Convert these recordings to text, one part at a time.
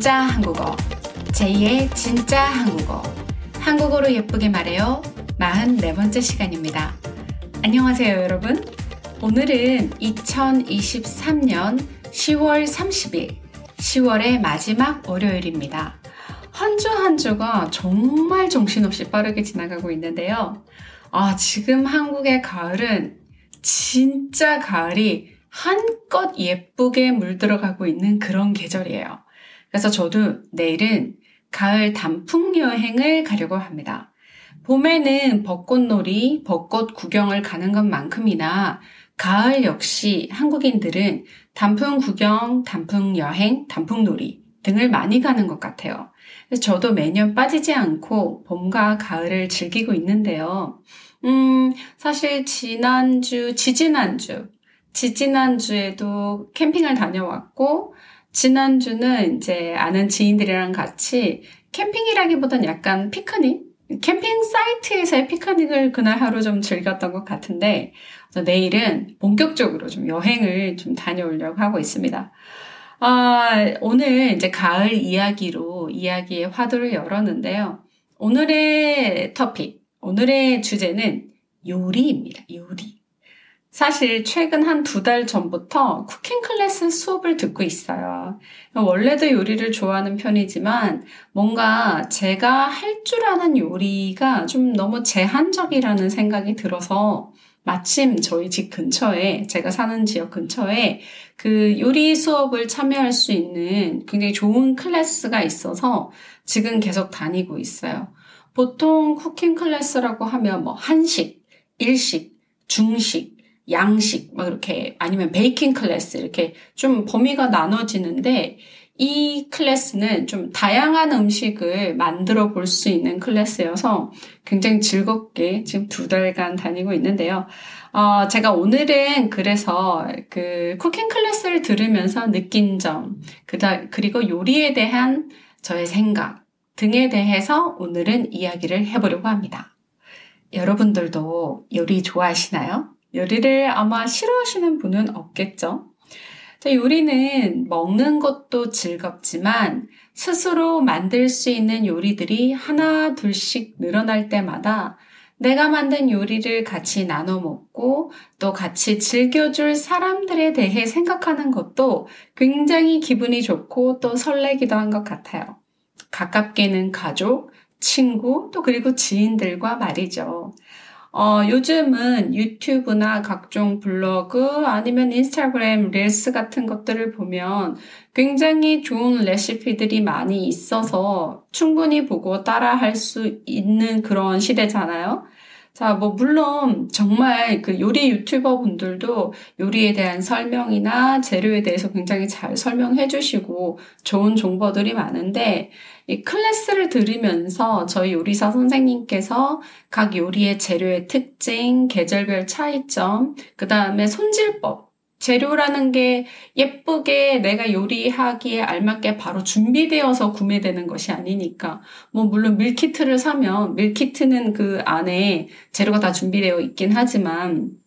진짜 한국어. 제2의 진짜 한국어. 한국어로 예쁘게 말해요. 44번째 시간입니다. 안녕하세요, 여러분. 오늘은 2023년 10월 30일, 10월의 마지막 월요일입니다. 한주한 주가 정말 정신없이 빠르게 지나가고 있는데요. 아, 지금 한국의 가을은 진짜 가을이 한껏 예쁘게 물들어가고 있는 그런 계절이에요. 그래서 저도 내일은 가을 단풍 여행을 가려고 합니다. 봄에는 벚꽃놀이, 벚꽃 구경을 가는 것만큼이나 가을 역시 한국인들은 단풍 구경, 단풍 여행, 단풍놀이 등을 많이 가는 것 같아요. 저도 매년 빠지지 않고 봄과 가을을 즐기고 있는데요. 음, 사실 지난주, 지지난주, 지지난주에도 캠핑을 다녀왔고, 지난주는 이제 아는 지인들이랑 같이 캠핑이라기보단 약간 피크닉? 캠핑 사이트에서의 피크닉을 그날 하루 좀 즐겼던 것 같은데, 내일은 본격적으로 좀 여행을 좀 다녀오려고 하고 있습니다. 아, 오늘 이제 가을 이야기로 이야기의 화두를 열었는데요. 오늘의 터픽, 오늘의 주제는 요리입니다. 요리. 사실 최근 한 두 달 전부터 쿠킹 클래스 수업을 듣고 있어요. 원래도 요리를 좋아하는 편이지만 뭔가 제가 할 줄 아는 요리가 좀 너무 제한적이라는 생각이 들어서 마침 저희 집 근처에 제가 사는 지역 근처에 그 요리 수업을 참여할 수 있는 굉장히 좋은 클래스가 있어서 지금 계속 다니고 있어요. 보통 cooking class라고 하면 뭐 한식, 일식, 중식, 양식, 막 이렇게 아니면 baking class 이렇게 좀 범위가 나눠지는데 이 class는 좀 다양한 음식을 만들어 볼 수 있는 class여서 굉장히 즐겁게 지금 두 달간 다니고 있는데요. 어, 제가 오늘은 그래서 그 cooking class를 들으면서 느낀 점, 그다, 그리고 요리에 대한 저의 생각 등에 대해서 오늘은 이야기를 해보려고 합니다. 여러분들도 요리 좋아하시나요? 요리를 아마 싫어하시는 분은 없겠죠? 요리는 먹는 것도 즐겁지만 스스로 만들 수 있는 요리들이 하나, 둘씩 늘어날 때마다 내가 만든 요리를 같이 나눠 먹고 또 같이 즐겨줄 사람들에 대해 생각하는 것도 굉장히 기분이 좋고 또 설레기도 한 것 같아요. 가깝게는 가족, 친구, 또 그리고 지인들과 말이죠. 어, 요즘은 유튜브나 각종 블로그 아니면 인스타그램 릴스 같은 것들을 보면 굉장히 좋은 레시피들이 많이 있어서 충분히 보고 따라 할 수 있는 그런 시대잖아요. 자, 뭐, 물론, 정말 그 요리 유튜버 분들도 요리에 대한 설명이나 재료에 대해서 굉장히 잘 설명해 주시고 좋은 정보들이 많은데, 이 class를 들으면서 저희 요리사 선생님께서 각 요리의 재료의 특징, 계절별 차이점, 그 다음에 손질법, 재료라는 게 예쁘게 내가 요리하기에 알맞게 바로 준비되어서 구매되는 것이 아니니까. 뭐, 물론 밀키트를 사면 밀키트는 그 안에 재료가 다 준비되어 있긴 하지만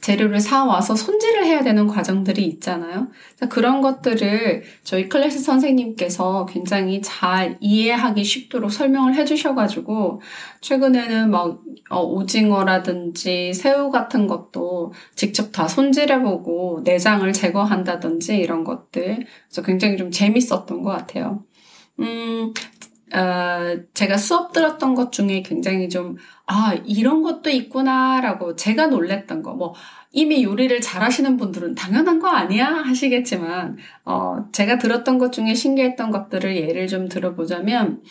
재료를 사와서 손질을 해야 되는 과정들이 있잖아요. 그런 것들을 저희 클래스 선생님께서 굉장히 잘 이해하기 쉽도록 설명을 해주셔가지고, 최근에는 막, 어, 오징어라든지 새우 같은 것도 직접 다 손질해보고 내장을 제거한다든지 이런 것들. 그래서 굉장히 좀 재밌었던 것 같아요. 음, 어, 제가 수업 들었던 것 중에 굉장히 좀, 아, 이런 것도 있구나라고 제가 놀랬던 거, 뭐, 이미 요리를 잘 하시는 분들은 당연한 거 아니야? 하시겠지만, 어, 제가 들었던 것 중에 신기했던 것들을 예를 좀 들어보자면,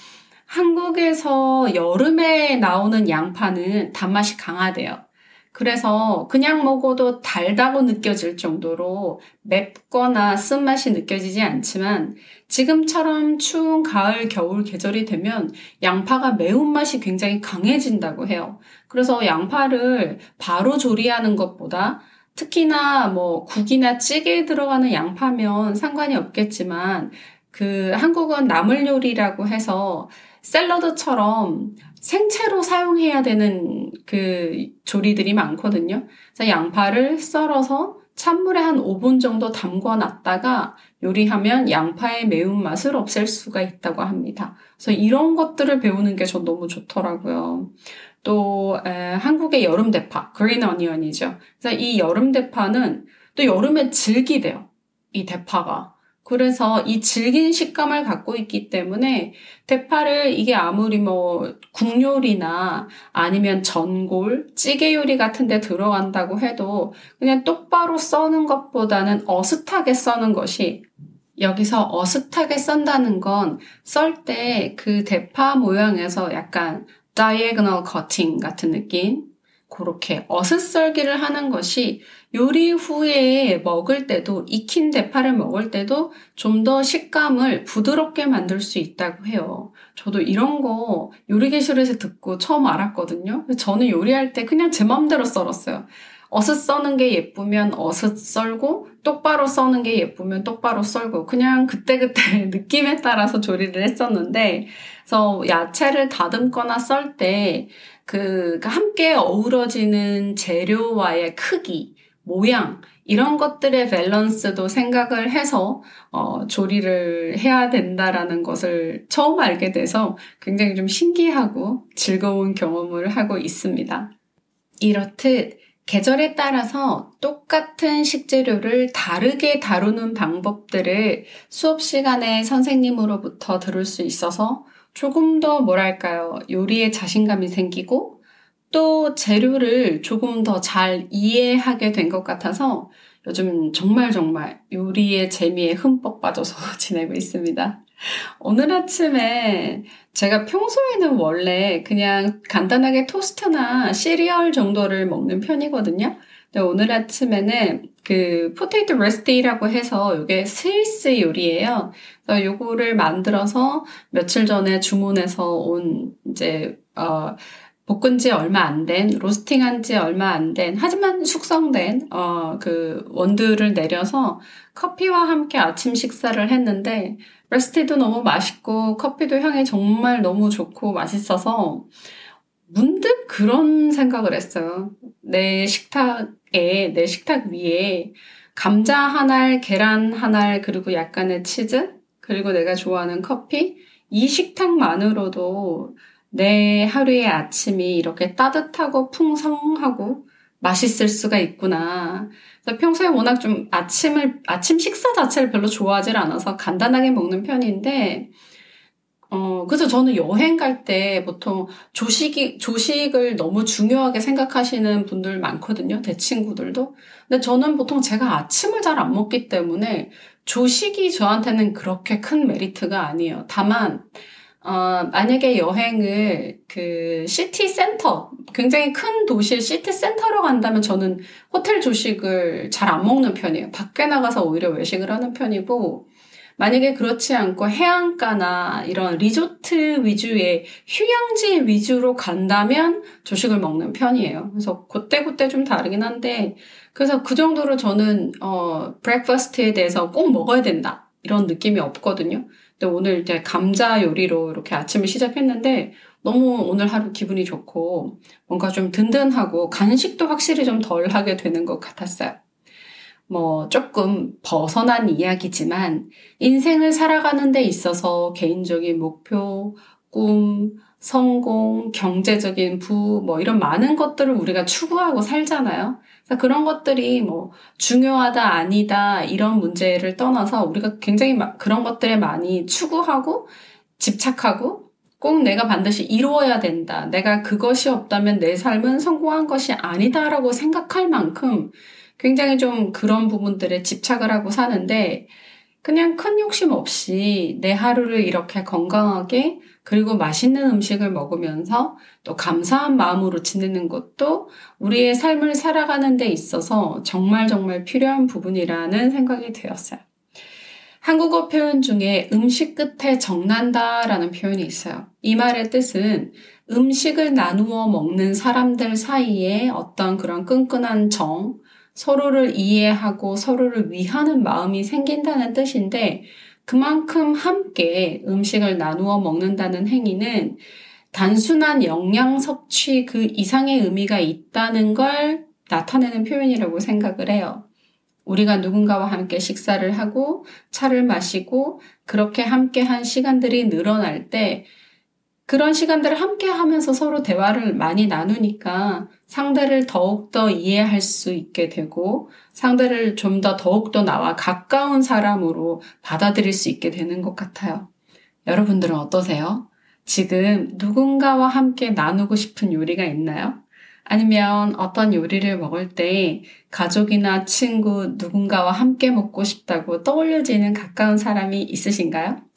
한국에서 여름에 나오는 양파는 단맛이 강하대요. 그래서 그냥 먹어도 달다고 느껴질 정도로 맵거나 쓴맛이 느껴지지 않지만 지금처럼 추운 가을, 겨울 계절이 되면 양파가 매운맛이 굉장히 강해진다고 해요. 그래서 양파를 바로 조리하는 것보다 특히나 뭐 국이나 찌개에 들어가는 양파면 상관이 없겠지만 그 한국은 나물 요리라고 해서 샐러드처럼 생채로 사용해야 되는 그 조리들이 많거든요. 그래서 양파를 썰어서 찬물에 한 5분 정도 담궈 놨다가 요리하면 양파의 매운맛을 없앨 수가 있다고 합니다. 그래서 이런 것들을 배우는 게 전 너무 좋더라고요. 또 에, 한국의 여름 대파, 그린 어니언이죠. 그래서 이 여름 대파는 또 여름에 질기대요. 이 대파가. 그래서 이 질긴 식감을 갖고 있기 때문에 대파를 이게 아무리 뭐 국요리나 아니면 전골, 찌개 요리 같은 데 들어간다고 해도 그냥 똑바로 써는 것보다는 어슷하게 써는 것이 여기서 어슷하게 썬다는 건 썰 때 그 대파 모양에서 약간 diagonal cutting 같은 느낌 그렇게 어슷썰기를 하는 것이 요리 후에 먹을 때도 익힌 대파를 먹을 때도 좀 더 식감을 부드럽게 만들 수 있다고 해요. 저도 이런 거 요리 기술에서 듣고 처음 알았거든요. 저는 요리할 때 그냥 제 맘대로 썰었어요. 어슷 써는 게 예쁘면 어슷 썰고 똑바로 써는 게 예쁘면 똑바로 썰고 그냥 그때그때 느낌에 따라서 조리를 했었는데 그래서 야채를 다듬거나 썰 때 그 함께 어우러지는 재료와의 크기 모양 이런 것들의 밸런스도 생각을 해서 어, 조리를 해야 된다라는 것을 처음 알게 돼서 굉장히 좀 신기하고 즐거운 경험을 하고 있습니다. 이렇듯 계절에 따라서 똑같은 식재료를 다르게 다루는 방법들을 수업 시간에 선생님으로부터 들을 수 있어서 조금 더 뭐랄까요, 요리에 자신감이 생기고 또 재료를 조금 더 잘 이해하게 된 것 같아서 요즘 정말 정말 요리의 재미에 흠뻑 빠져서 지내고 있습니다. 오늘 아침에 제가 평소에는 원래 그냥 간단하게 토스트나 시리얼 정도를 먹는 편이거든요. 근데 오늘 아침에는 그 potato de: rösti라고 해서 이게 스위스 요리예요. 그래서 요거를 만들어서 며칠 전에 주문해서 온 이제 어 볶은 지 얼마 안 된, 로스팅한 지 얼마 안 된, 하지만 숙성된, 어, 그 원두를 내려서 커피와 함께 아침 식사를 했는데, 레스티도 너무 맛있고, 커피도 향이 정말 너무 좋고 맛있어서, 문득 그런 생각을 했어요. 내 식탁에, 내 식탁 위에 감자 한 알, 계란 한 알, 그리고 약간의 치즈, 그리고 내가 좋아하는 커피, 이 식탁만으로도 내 하루의 아침이 이렇게 따뜻하고 풍성하고 맛있을 수가 있구나. 평소에 워낙 좀 아침을, 아침 식사 자체를 별로 좋아하지 않아서 간단하게 먹는 편인데, 어, 그래서 저는 여행 갈 때 보통 조식이, 조식을 너무 중요하게 생각하시는 분들 많거든요. 제 친구들도. 근데 저는 보통 제가 아침을 잘 안 먹기 때문에 조식이 저한테는 그렇게 큰 메리트가 아니에요. 다만, 어, 만약에 여행을 그 city center, 굉장히 큰 도시의 city center로 간다면 저는 호텔 조식을 잘 안 먹는 편이에요. 밖에 나가서 오히려 외식을 하는 편이고, 만약에 그렇지 않고 해안가나 이런 리조트 위주의 휴양지 위주로 간다면 조식을 먹는 편이에요. 그래서 그때 그때 좀 다르긴 한데, 그래서 그 정도로 저는, 어, breakfast에 대해서 꼭 먹어야 된다. 이런 느낌이 없거든요. 근데 오늘 이제 감자 요리로 이렇게 아침을 시작했는데 너무 오늘 하루 기분이 좋고 뭔가 좀 든든하고 간식도 확실히 좀 덜 하게 되는 것 같았어요. 뭐 조금 벗어난 이야기지만 인생을 살아가는 데 있어서 개인적인 목표, 꿈, 성공, 경제적인 부, 뭐 이런 많은 것들을 우리가 추구하고 살잖아요. 그런 것들이 뭐 중요하다 아니다 이런 문제를 떠나서 우리가 굉장히 그런 것들에 많이 추구하고 집착하고 꼭 내가 반드시 이루어야 된다. 내가 그것이 없다면 내 삶은 성공한 것이 아니다라고 생각할 만큼 굉장히 좀 그런 부분들에 집착을 하고 사는데 그냥 큰 욕심 없이 내 하루를 이렇게 건강하게 그리고 맛있는 음식을 먹으면서 또 감사한 마음으로 지내는 것도 우리의 삶을 살아가는 데 있어서 정말 정말 필요한 부분이라는 생각이 되었어요. 한국어 표현 중에 음식 끝에 정난다 라는 표현이 있어요. 이 말의 뜻은 음식을 나누어 먹는 사람들 사이에 어떤 그런 끈끈한 정, 서로를 이해하고 서로를 위하는 마음이 생긴다는 뜻인데 그만큼 함께 음식을 나누어 먹는다는 행위는 단순한 영양 섭취 그 이상의 의미가 있다는 걸 나타내는 표현이라고 생각을 해요. 우리가 누군가와 함께 식사를 하고 차를 마시고 그렇게 함께 한 시간들이 늘어날 때 그런 시간들을 함께 하면서 서로 대화를 많이 나누니까 상대를 더욱더 이해할 수 있게 되고 상대를 좀 더 더욱더 나와 가까운 사람으로 받아들일 수 있게 되는 것 같아요. 여러분들은 어떠세요? 지금 누군가와 함께 나누고 싶은 요리가 있나요? 아니면 어떤 요리를 먹을 때 가족이나 친구 누군가와 함께 먹고 싶다고 떠올려지는 가까운 사람이 있으신가요?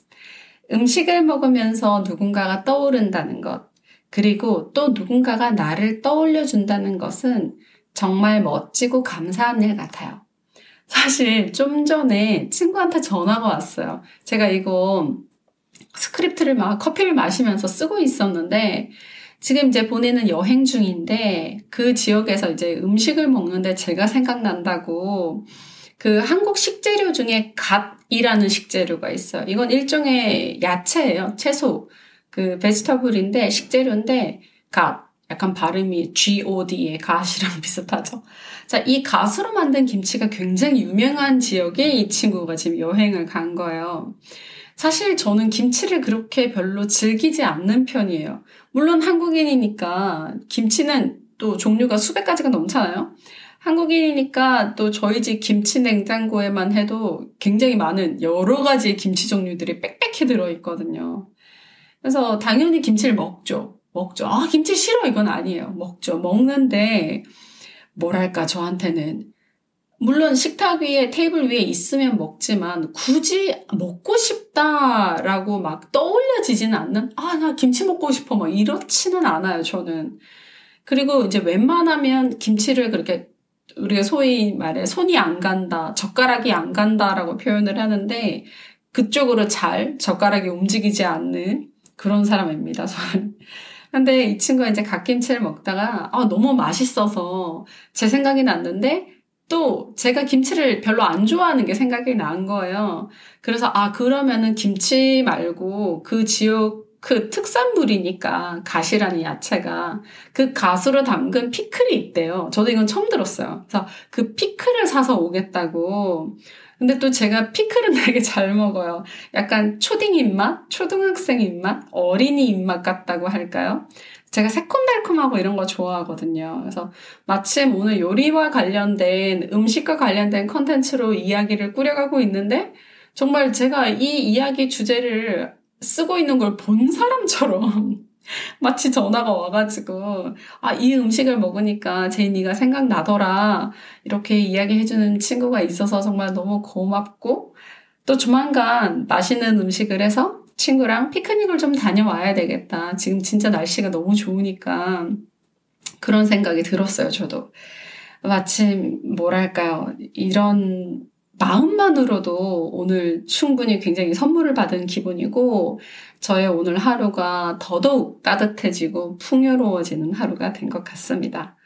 음식을 먹으면서 누군가가 떠오른다는 것, 그리고 또 누군가가 나를 떠올려 준다는 것은 정말 멋지고 감사한 일 같아요. 사실 좀 전에 친구한테 전화가 왔어요. 제가 이거 스크립트를 막 커피를 마시면서 쓰고 있었는데 지금 이제 본인은 여행 중인데 그 지역에서 이제 음식을 먹는데 제가 생각난다고 그 한국 식재료 중에 갓이라는 식재료가 있어요. 이건 일종의 야채예요. 채소. 그 vegetable인데 식재료인데 갓. 약간 발음이 G-O-D의 God이랑 비슷하죠. 자, 이 갓으로 만든 김치가 굉장히 유명한 지역에 이 친구가 지금 여행을 간 거예요. 사실 저는 김치를 그렇게 별로 즐기지 않는 편이에요. 물론 한국인이니까 김치는 또 종류가 수백 가지가 넘잖아요. 한국인이니까 또 저희 집 김치 냉장고에만 해도 굉장히 많은 여러 가지의 김치 종류들이 빽빽히 들어있거든요. 그래서 당연히 김치를 먹죠. 먹죠. 아, 김치 싫어. 이건 아니에요. 먹죠. 먹는데, 뭐랄까, 저한테는. 물론 식탁 위에, 테이블 위에 있으면 먹지만, 굳이 먹고 싶다라고 막 떠올려지지는 않는, 아, 나 김치 먹고 싶어. 막 이렇지는 않아요, 저는. 그리고 이제 웬만하면 김치를 그렇게 우리가 소위 말해 손이 안 간다, 젓가락이 안 간다라고 표현을 하는데 그쪽으로 잘 젓가락이 움직이지 않는 그런 사람입니다, 저는. 근데 이 친구가 이제 갓김치를 먹다가 아, 너무 맛있어서 제 생각이 났는데 또 제가 김치를 별로 안 좋아하는 게 생각이 난 거예요. 그래서 아, 그러면은 김치 말고 그 지역 그 특산물이니까 가시라는 야채가 그 가수로 담근 피클이 있대요. 저도 이건 처음 들었어요. 그래서 그 피클을 사서 오겠다고. 근데 또 제가 피클은 되게 잘 먹어요. 약간 초딩 입맛, 초등학생 입맛, 어린이 입맛 같다고 할까요? 제가 새콤달콤하고 이런 거 좋아하거든요. 그래서 마침 오늘 요리와 관련된 음식과 관련된 컨텐츠로 이야기를 꾸려가고 있는데 정말 제가 이 이야기 주제를 쓰고 있는 걸 본 사람처럼 마치 전화가 와가지고 아 이 음식을 먹으니까 제니가 생각나더라. 이렇게 이야기해주는 친구가 있어서 정말 너무 고맙고 또 조만간 맛있는 음식을 해서 친구랑 피크닉을 좀 다녀와야 되겠다. 지금 진짜 날씨가 너무 좋으니까 그런 생각이 들었어요 저도. 마침 뭐랄까요. 이런 마음만으로도 오늘 충분히 굉장히 선물을 받은 기분이고 저의 오늘 하루가 더더욱 따뜻해지고 풍요로워지는 하루가 된 것 같습니다.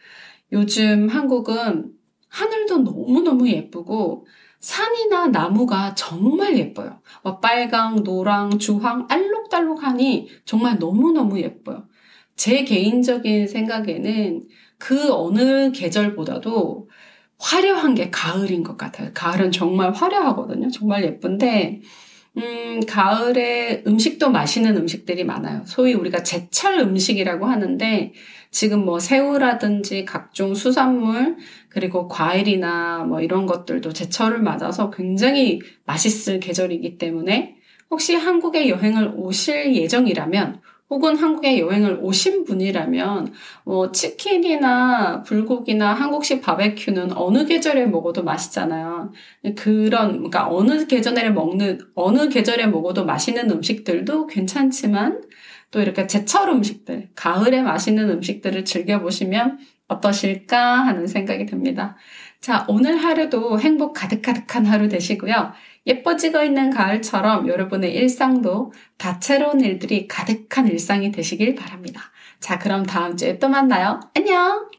요즘 한국은 하늘도 너무너무 예쁘고 산이나 나무가 정말 예뻐요. 빨강, 노랑, 주황, 알록달록하니 정말 너무너무 예뻐요. 제 개인적인 생각에는 그 어느 계절보다도 화려한 게 가을인 것 같아요. 가을은 정말 화려하거든요. 정말 예쁜데, 음, 가을에 음식도 맛있는 음식들이 많아요. 소위 우리가 제철 음식이라고 하는데, 지금 뭐 새우라든지 각종 수산물, 그리고 과일이나 뭐 이런 것들도 제철을 맞아서 굉장히 맛있을 계절이기 때문에, 혹시 한국에 여행을 오실 예정이라면 혹은 한국에 여행을 오신 분이라면 뭐 치킨이나 불고기나 한국식 바베큐는 어느 계절에 먹어도 맛있잖아요. 그런 그러니까 어느 계절에 먹는 어느 계절에 먹어도 맛있는 음식들도 괜찮지만 또 이렇게 제철 음식들, 가을에 맛있는 음식들을 즐겨 보시면 어떠실까 하는 생각이 듭니다. 자, 오늘 하루도 행복 가득가득한 하루 되시고요. 예뻐지고 있는 가을처럼 여러분의 일상도 다채로운 일들이 가득한 일상이 되시길 바랍니다. 자, 그럼 다음 주에 또 만나요. 안녕!